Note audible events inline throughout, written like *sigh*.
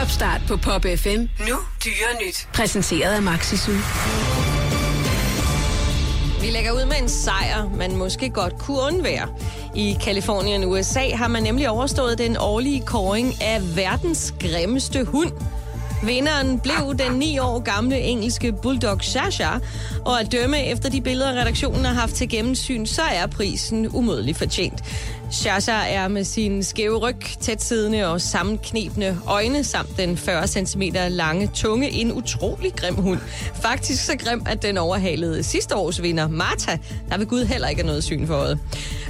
Topstart på Pop FM. Nu dyre nyt. Præsenteret af Maxisu. Vi lægger ud med en sejr, man måske godt kunne undvære. I Kalifornien, USA, har man nemlig overstået den årlige kåring af verdens grimmeste hund. Vinderen blev den 9 år gamle engelske bulldog Sasha, og at dømme efter de billeder, redaktionen har haft til gennemsyn, så er prisen umodelig fortjent. Shasha er med sin skæve ryg, tætsiddende og sammenknebne øjne samt den 40 cm lange tunge en utrolig grim hund. Faktisk så grim, at den overhalede sidste års vinder, Marta, der ved Gud heller ikke er noget syn for øjet.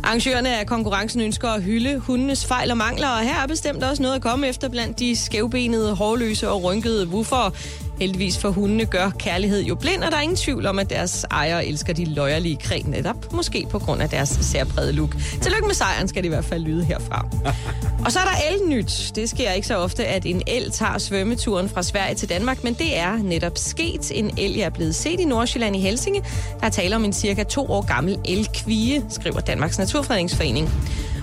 Arrangørerne af konkurrencen ønsker at hylde hundenes fejl og mangler, og her er bestemt også noget at komme efter blandt de skævbenede, hårløse og rynkede woofer. Heldigvis for hundene gør kærlighed jo blind, og der er ingen tvivl om, at deres ejere elsker de løjerlige kræ netop, måske på grund af deres særprægede look. Tillykke med sejren skal det i hvert fald lyde herfra. *laughs* Og så er der elnyt. Det sker ikke så ofte, at en el tager svømmeturen fra Sverige til Danmark, men det er netop sket. En el er blevet set i Nordsjælland i Helsinge. Der er tale om en cirka to år gammel elkvige, skriver Danmarks Naturfredningsforening.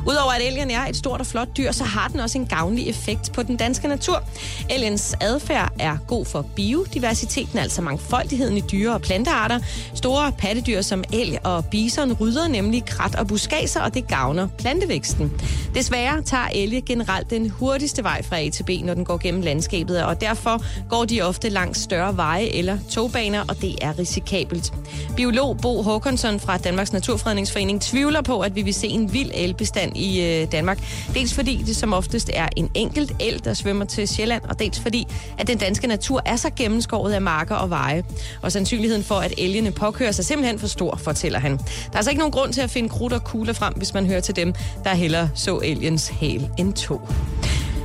Udover at elgen er et stort og flot dyr, så har den også en gavnlig effekt på den danske natur. Elgens adfærd er god for biodiversiteten, altså mangfoldigheden i dyre- og plantearter. Store pattedyr som elg og bison rydder nemlig krat og buskaser, og det gavner plantevæksten. Desværre tager elge generelt den hurtigste vej fra A til B, når den går gennem landskabet, og derfor går de ofte langs større veje eller togbaner, og det er risikabelt. Biolog Bo Håkonsson fra Danmarks Naturfredningsforening tvivler på, at vi vil se en vild elbestand i øh, Danmark. Dels fordi det som oftest er en enkelt el, der svømmer til Sjælland, og dels fordi, at den danske natur er så gennemskåret af marker og veje. Og sandsynligheden for, at elgene påkører sig simpelthen for stor, fortæller han. Der er altså ikke nogen grund til at finde krudt og kugler frem, hvis man hører til dem, der heller så elgens hal end to.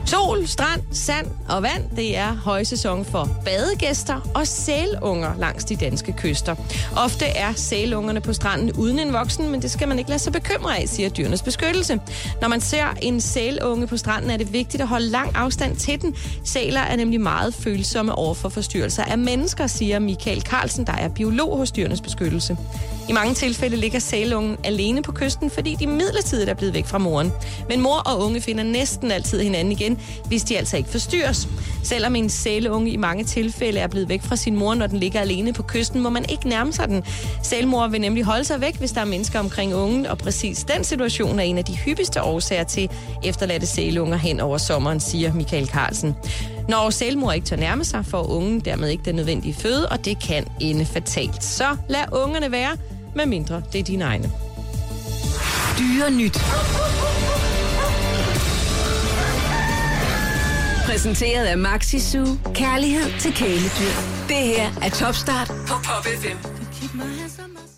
Sol, strand, sand og vand, det er højsæson for badegæster og sælunger langs de danske kyster. Ofte er sælungerne på stranden uden en voksen, men det skal man ikke lade sig bekymre af, siger dyrenes beskyttelse. Når man ser en sælunge på stranden, er det vigtigt at holde lang afstand til den. Sæler er nemlig meget følsomme over for forstyrrelser af mennesker, siger Michael Carlsen, der er biolog hos dyrenes beskyttelse. I mange tilfælde ligger sælungen alene på kysten, fordi de midlertidigt er blevet væk fra moren. Men mor og unge finder næsten altid hinanden igen, hvis de altså ikke forstyrres. Selvom en sælunge i mange tilfælde er blevet væk fra sin mor, når den ligger alene på kysten, må man ikke nærme sig den. Sælmor vil nemlig holde sig væk, hvis der er mennesker omkring ungen, og præcis den situation er en af de hyppigste årsager til efterladte sælunger hen over sommeren, siger Michael Carlsen. Når sælmor ikke tør nærme sig, får ungen dermed ikke den nødvendige føde, og det kan ende fatalt. Så lad ungerne være, medmindre det er dine egne. Dyre nyt. Præsenteret af Maxisu. Kærlighed til kæledyr. Det her er Topstart på Pop FM.